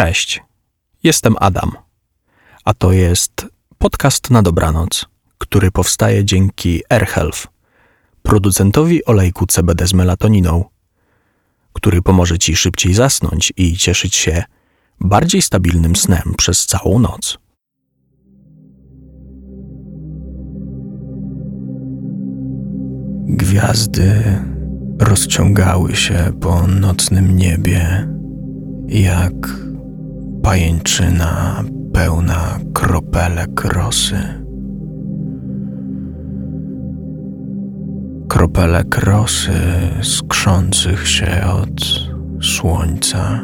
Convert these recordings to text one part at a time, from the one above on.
Cześć, jestem Adam, a to jest podcast na dobranoc, który powstaje dzięki AirHealth, producentowi olejku CBD z melatoniną, który pomoże Ci szybciej zasnąć i cieszyć się bardziej stabilnym snem przez całą noc. Gwiazdy rozciągały się po nocnym niebie jak pajęczyna pełna kropelek rosy. Kropelek rosy skrzących się od słońca.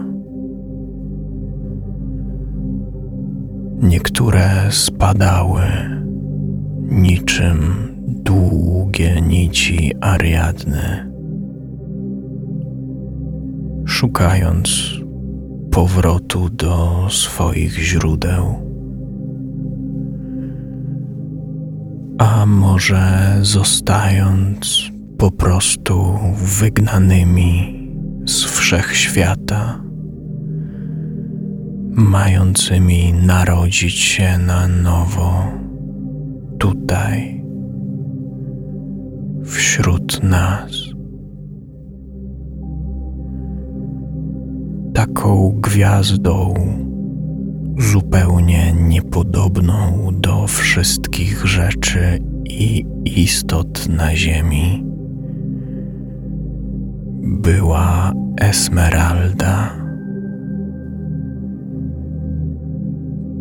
Niektóre spadały niczym długie nici Ariadny, szukając powrotu do swoich źródeł. A może zostając po prostu wygnanymi z wszechświata, mającymi narodzić się na nowo tutaj, wśród nas. Taką gwiazdą, zupełnie niepodobną do wszystkich rzeczy i istot na Ziemi. Była Esmeralda,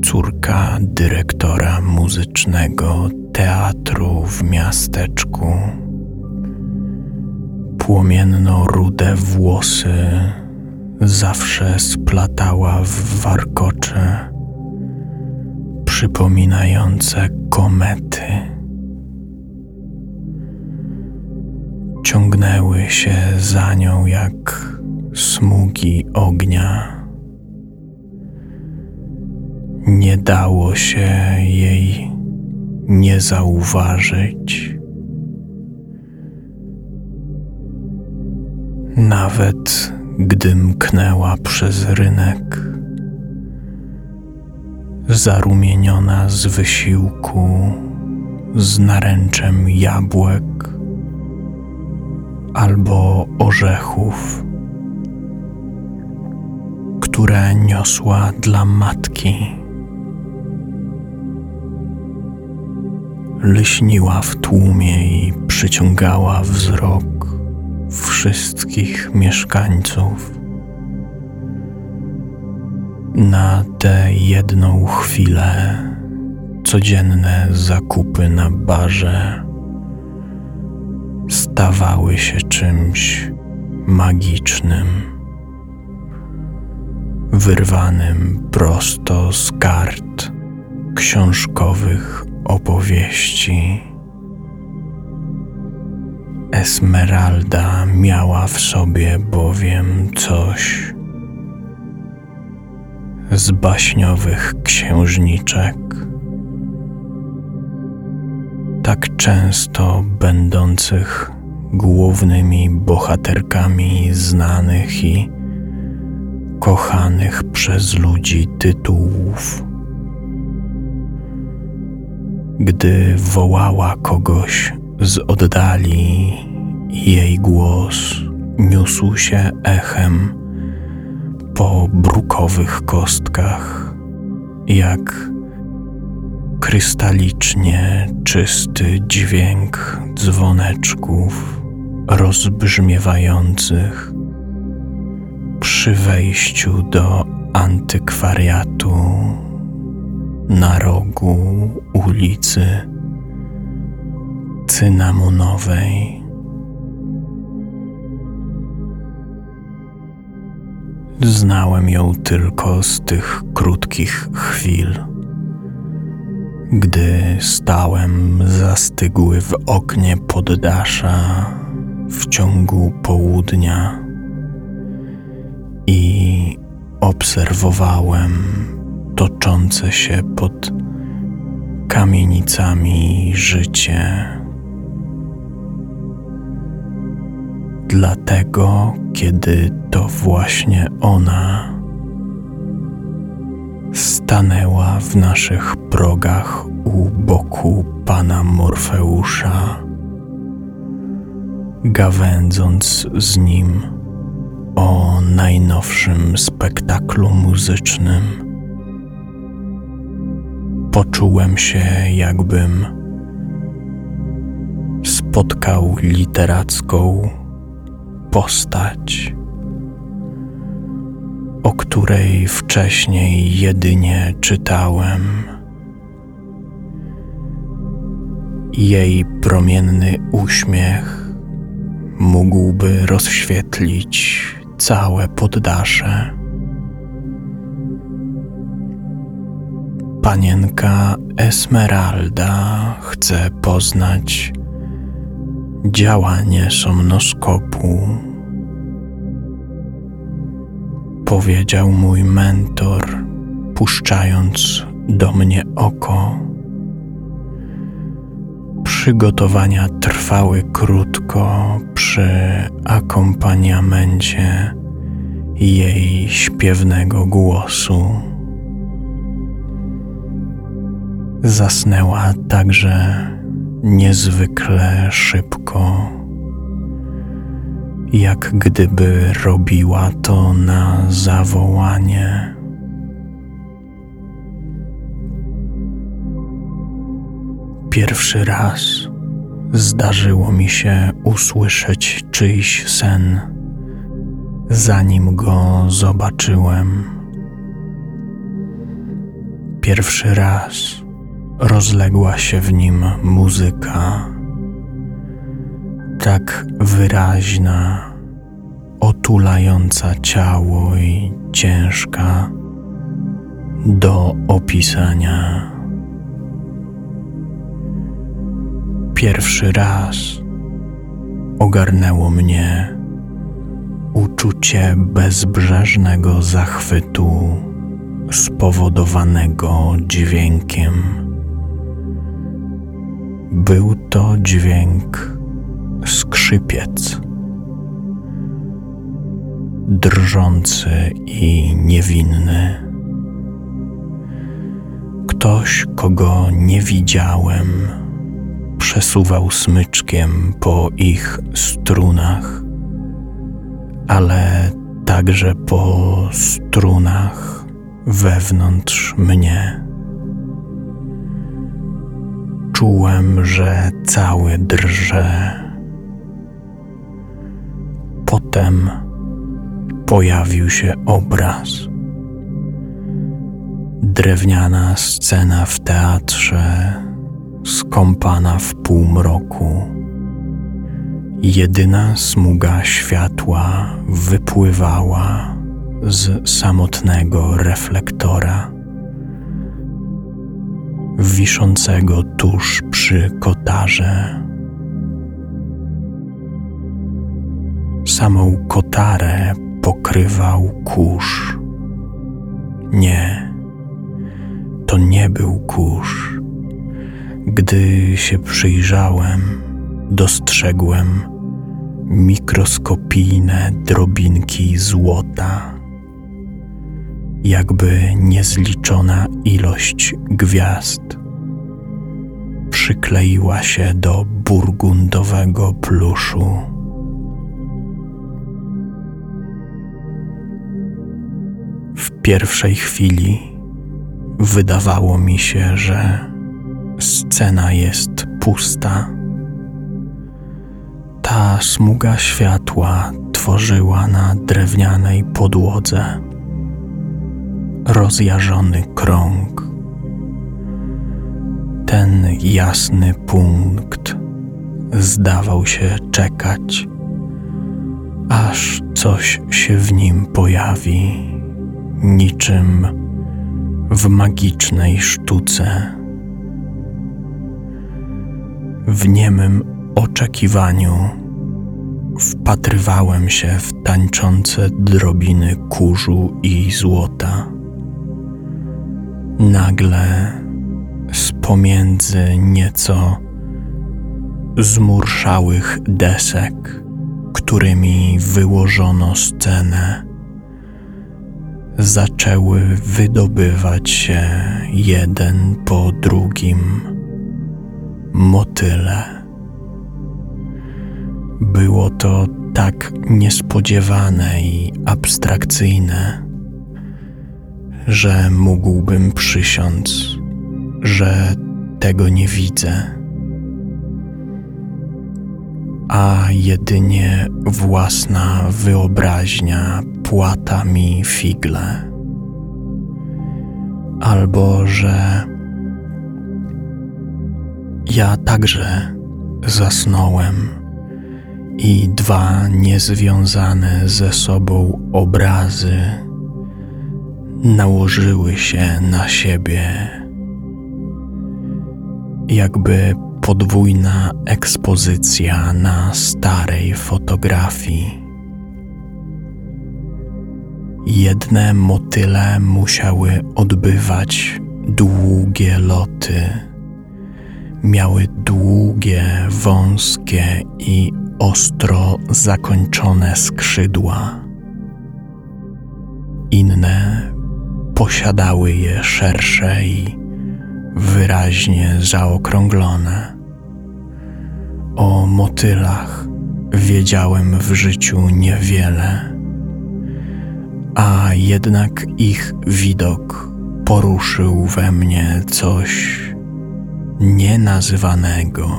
córka dyrektora muzycznego teatru w miasteczku. Płomienno-rude włosy zawsze splatała w warkocze przypominające komety. Ciągnęły się za nią jak smugi ognia. Nie dało się jej nie zauważyć. Nawet gdy mknęła przez rynek, zarumieniona z wysiłku, z naręczem jabłek albo orzechów, które niosła dla matki. Lśniła w tłumie i przyciągała wzrok wszystkich mieszkańców. Na tę jedną chwilę codzienne zakupy na barze stawały się czymś magicznym, wyrwanym prosto z kart książkowych opowieści. Esmeralda miała w sobie bowiem coś z baśniowych księżniczek, tak często będących głównymi bohaterkami znanych i kochanych przez ludzi tytułów. Gdy wołała kogoś z oddali jej głos niósł się echem po brukowych kostkach, jak krystalicznie czysty dźwięk dzwoneczków rozbrzmiewających przy wejściu do antykwariatu na rogu ulicy cynamonowej. Znałem ją tylko z tych krótkich chwil, gdy stałem zastygły w oknie poddasza w ciągu południa i obserwowałem toczące się pod kamienicami życie. Dlatego, kiedy to właśnie ona stanęła w naszych progach u boku pana Morfeusza, gawędząc z nim o najnowszym spektaklu muzycznym. Poczułem się, jakbym spotkał literacką postać o której wcześniej jedynie czytałem. Jej promienny uśmiech mógłby rozświetlić całe poddasze. Panienka Esmeralda chce poznać działanie somnoskopu powiedział mój mentor, puszczając do mnie oko. Przygotowania trwały krótko przy akompaniamencie jej śpiewnego głosu. Zasnęła także niezwykle szybko jak gdyby robiła to na zawołanie. Pierwszy raz zdarzyło mi się usłyszeć czyjś sen, zanim go zobaczyłem. Pierwszy raz rozległa się w nim muzyka tak wyraźna, otulająca ciało i ciężka do opisania. Pierwszy raz ogarnęło mnie uczucie bezbrzeżnego zachwytu spowodowanego dźwiękiem. Był to dźwięk skrzypiec. Drżący i niewinny. Ktoś, kogo nie widziałem, przesuwał smyczkiem po ich strunach, ale także po strunach wewnątrz mnie. Czułem, że cały drże Potem pojawił się obraz. Drewniana scena w teatrze, skąpana w półmroku. Jedyna smuga światła wypływała z samotnego reflektora, wiszącego tuż przy kotarze. samą kotarę pokrywał kurz. Nie, to nie był kurz. Gdy się przyjrzałem, dostrzegłem mikroskopijne drobinki złota, jakby niezliczona ilość gwiazd przykleiła się do burgundowego pluszu. W pierwszej chwili wydawało mi się, że scena jest pusta. Ta smuga światła tworzyła na drewnianej podłodze rozjażony krąg. Ten jasny punkt zdawał się czekać, aż coś się w nim pojawi niczym w magicznej sztuce. W niemym oczekiwaniu wpatrywałem się w tańczące drobiny kurzu i złota. Nagle pomiędzy nieco zmurszałych desek, którymi wyłożono scenę, zaczęły wydobywać się jeden po drugim motyle. Było to tak niespodziewane i abstrakcyjne, że mógłbym przysiąc, że tego nie widzę, a jedynie własna wyobraźnia płata mi figle, albo że ja także zasnąłem i dwa niezwiązane ze sobą obrazy nałożyły się na siebie, jakby podwójna ekspozycja na starej fotografii. Jedne motyle musiały odbywać długie loty. Miały długie, wąskie i ostro zakończone skrzydła. Inne posiadały je szersze i wyraźnie zaokrąglone. O motylach wiedziałem w życiu niewiele, a jednak ich widok poruszył we mnie coś nienazywanego.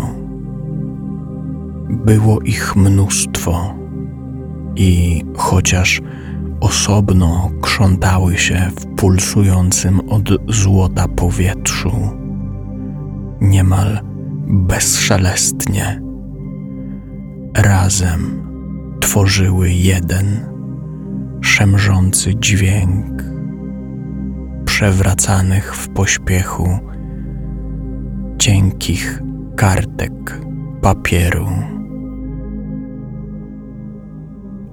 Było ich mnóstwo i chociaż osobno krzątały się w pulsującym od złota powietrzu, niemal bezszelestnie, razem tworzyły jeden szemrzący dźwięk przewracanych w pośpiechu cienkich kartek papieru.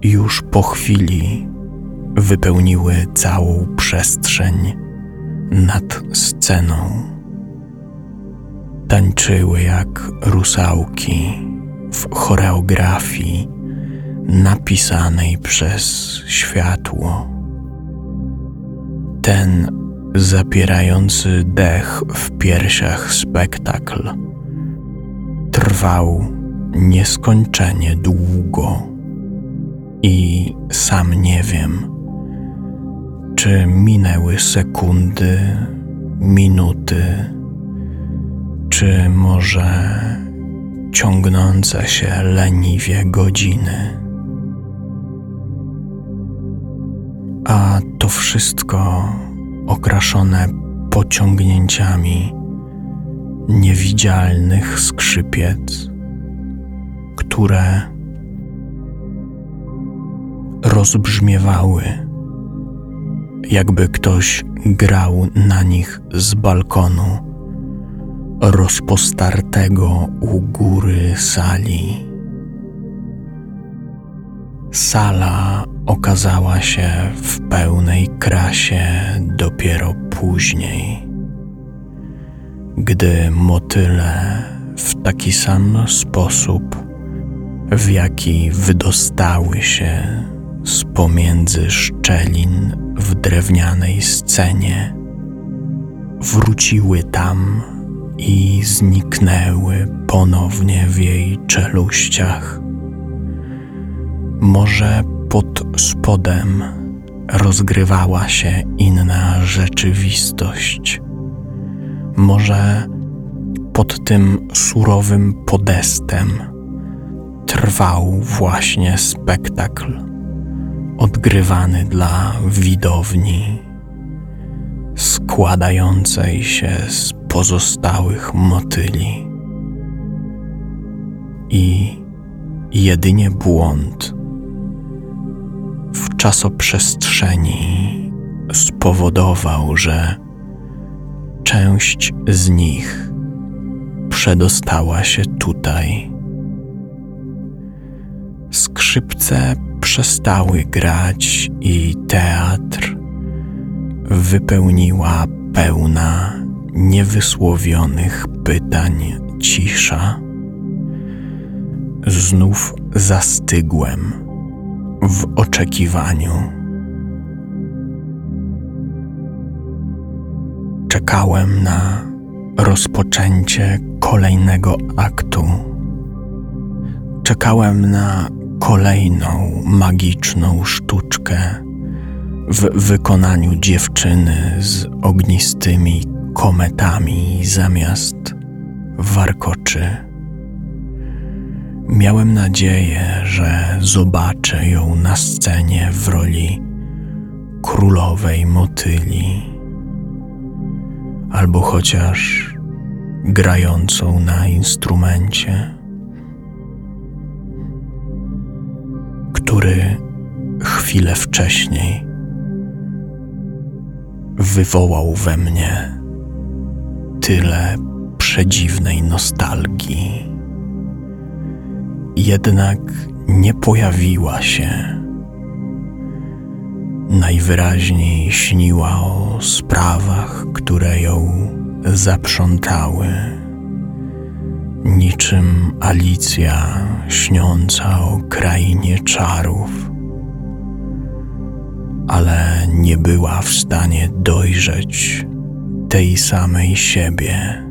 Już po chwili wypełniły całą przestrzeń nad sceną. Tańczyły jak rusałki w choreografii napisanej przez światło. Ten zapierający dech w piersiach spektakl trwał nieskończenie długo i sam nie wiem, czy minęły sekundy, minuty, czy może ciągnące się leniwie godziny. A to wszystko okraszone pociągnięciami niewidzialnych skrzypiec, które rozbrzmiewały jakby ktoś grał na nich z balkonu rozpostartego u góry sali. Sala okazała się w pełnej krasie dopiero później, gdy motyle w taki sam sposób, w jaki wydostały się z pomiędzy szczelin w drewnianej scenie. Wróciły tam i zniknęły ponownie w jej czeluściach. Może pod spodem rozgrywała się inna rzeczywistość. Może pod tym surowym podestem trwał właśnie spektakl odgrywany dla widowni, składającej się z pozostałych motyli. I jedynie błąd w czasoprzestrzeni spowodował, że część z nich przedostała się tutaj. Skrzypce przestały grać i teatr wypełniła pełna niewysłowionych pytań cisza. Znów zastygłem w oczekiwaniu. czekałem na rozpoczęcie kolejnego aktu. Czekałem na kolejną magiczną sztuczkę w wykonaniu dziewczyny z ognistymi kometami zamiast warkoczy. Miałem nadzieję, że zobaczę ją na scenie w roli królowej motyli, albo chociaż grającą na instrumencie, który chwilę wcześniej wywołał we mnie tyle przedziwnej nostalgii. Jednak nie pojawiła się. Najwyraźniej śniła o sprawach, które ją zaprzątały, niczym Alicja śniąca o krainie czarów, ale nie była w stanie dojrzeć tej samej siebie.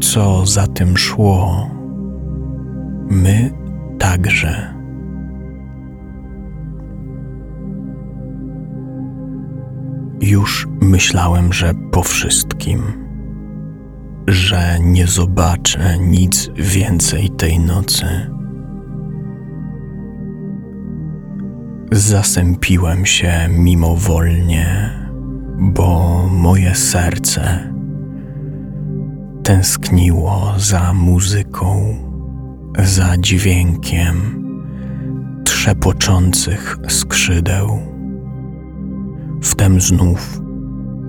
Co za tym szło, my także. Już myślałem, że po wszystkim, że nie zobaczę nic więcej tej nocy. Zasępiłem się mimowolnie, bo moje serce tęskniło za muzyką, za dźwiękiem trzepoczących skrzydeł. Wtem znów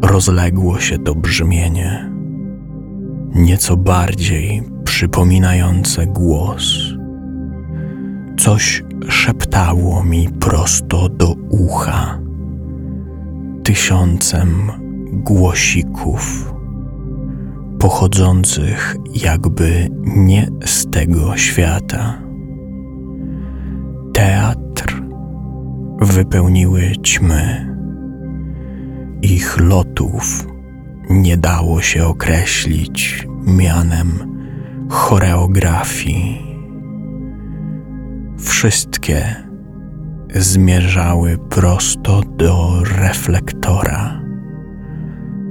rozległo się to brzmienie, nieco bardziej przypominające głos. Coś szeptało mi prosto do ucha, tysiącem głosików, pochodzących jakby nie z tego świata. Teatr wypełniły ćmy ich lotów nie dało się określić mianem choreografii. Wszystkie zmierzały prosto do reflektora,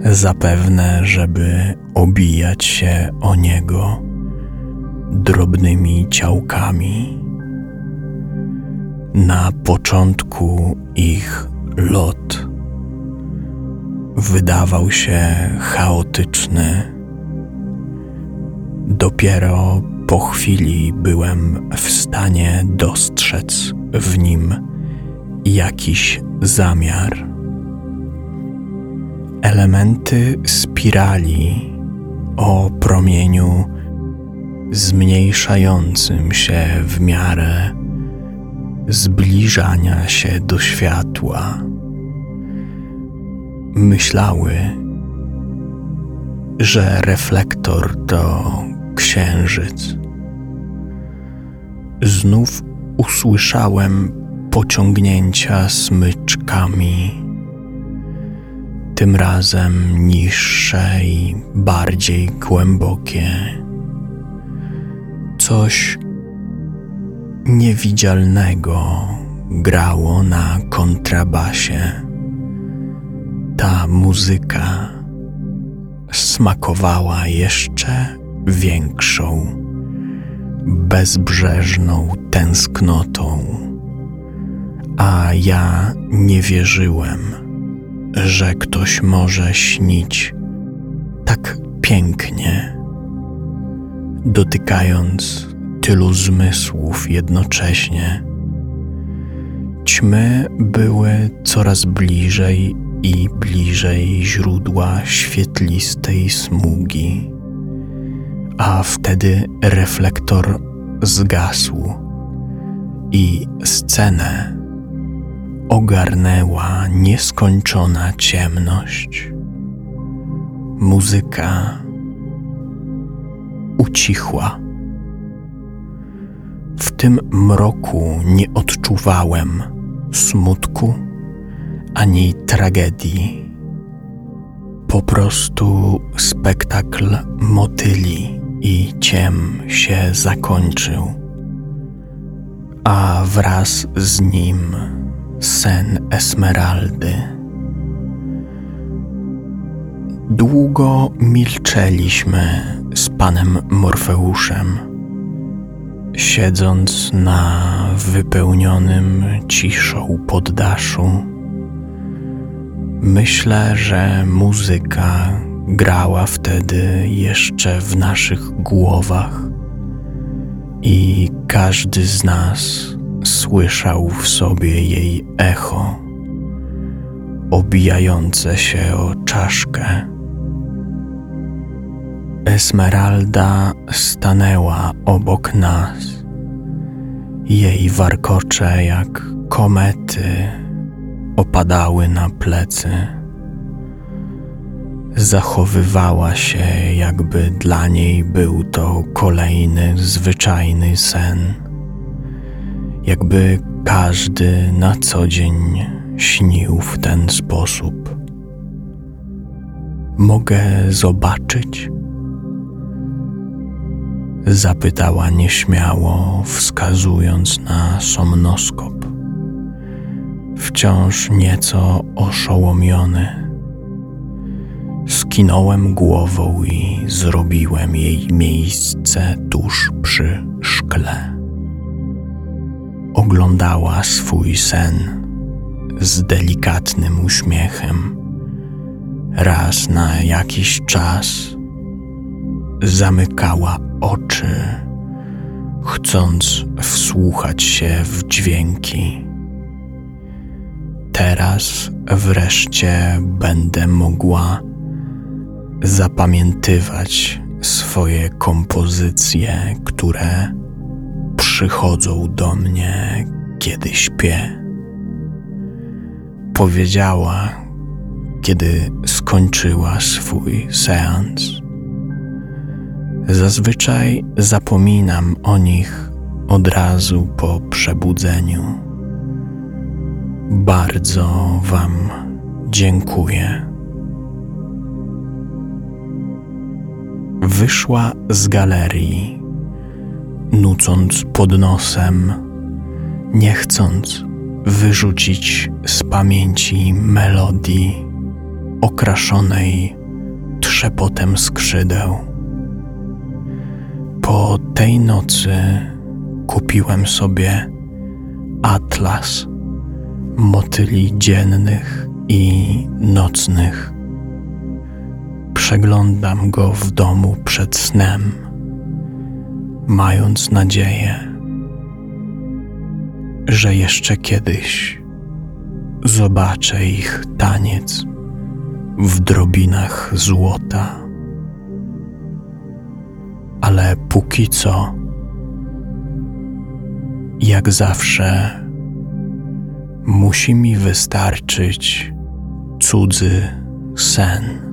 zapewne, żeby obijać się o niego drobnymi ciałkami. Na początku ich lot wydawał się chaotyczny. Dopiero po chwili byłem w stanie dostrzec w nim jakiś zamiar. Elementy spirali o promieniu zmniejszającym się w miarę zbliżania się do światła myślały, że reflektor to księżyc. Znów usłyszałem pociągnięcia smyczkami, tym razem niższe i bardziej głębokie. Coś niewidzialnego grało na kontrabasie ta muzyka smakowała jeszcze większą, bezbrzeżną tęsknotą, a ja nie wierzyłem, że ktoś może śnić tak pięknie, dotykając tylu zmysłów jednocześnie. Ćmy były coraz bliżej i bliżej źródła świetlistej smugi, a wtedy reflektor zgasł i scenę ogarnęła nieskończona ciemność. Muzyka ucichła. W tym mroku nie odczuwałem smutku ani tragedii. Po prostu spektakl motyli i ciem się zakończył, a wraz z nim sen Esmeraldy. Długo milczeliśmy z panem Morfeuszem, siedząc na wypełnionym ciszą poddaszu. Myślę, że muzyka grała wtedy jeszcze w naszych głowach i każdy z nas słyszał w sobie jej echo, obijające się o czaszkę. Esmeralda stanęła obok nas. Jej warkocze jak komety opadały na plecy. Zachowywała się, jakby dla niej był to kolejny zwyczajny sen, jakby każdy na co dzień śnił w ten sposób. Mogę zobaczyć? Zapytała nieśmiało, wskazując na somnoskop. Wciąż nieco oszołomiony Skinąłem głową i zrobiłem jej miejsce tuż przy szkle. Oglądała swój sen z delikatnym uśmiechem. Raz na jakiś czas zamykała oczy, chcąc wsłuchać się w dźwięki. Teraz wreszcie będę mogła zapamiętywać swoje kompozycje, które przychodzą do mnie, kiedy śpię. Powiedziała, kiedy skończyła swój seans. Zazwyczaj zapominam o nich od razu po przebudzeniu. Bardzo Wam dziękuję. wyszła z galerii, nucąc pod nosem, nie chcąc wyrzucić z pamięci melodii okraszonej trzepotem skrzydeł. Po tej nocy kupiłem sobie atlas motyli dziennych i nocnych przeglądam go w domu przed snem, mając nadzieję, że jeszcze kiedyś zobaczę ich taniec w drobinach złota. Ale póki co, jak zawsze, musi mi wystarczyć cudzy sen.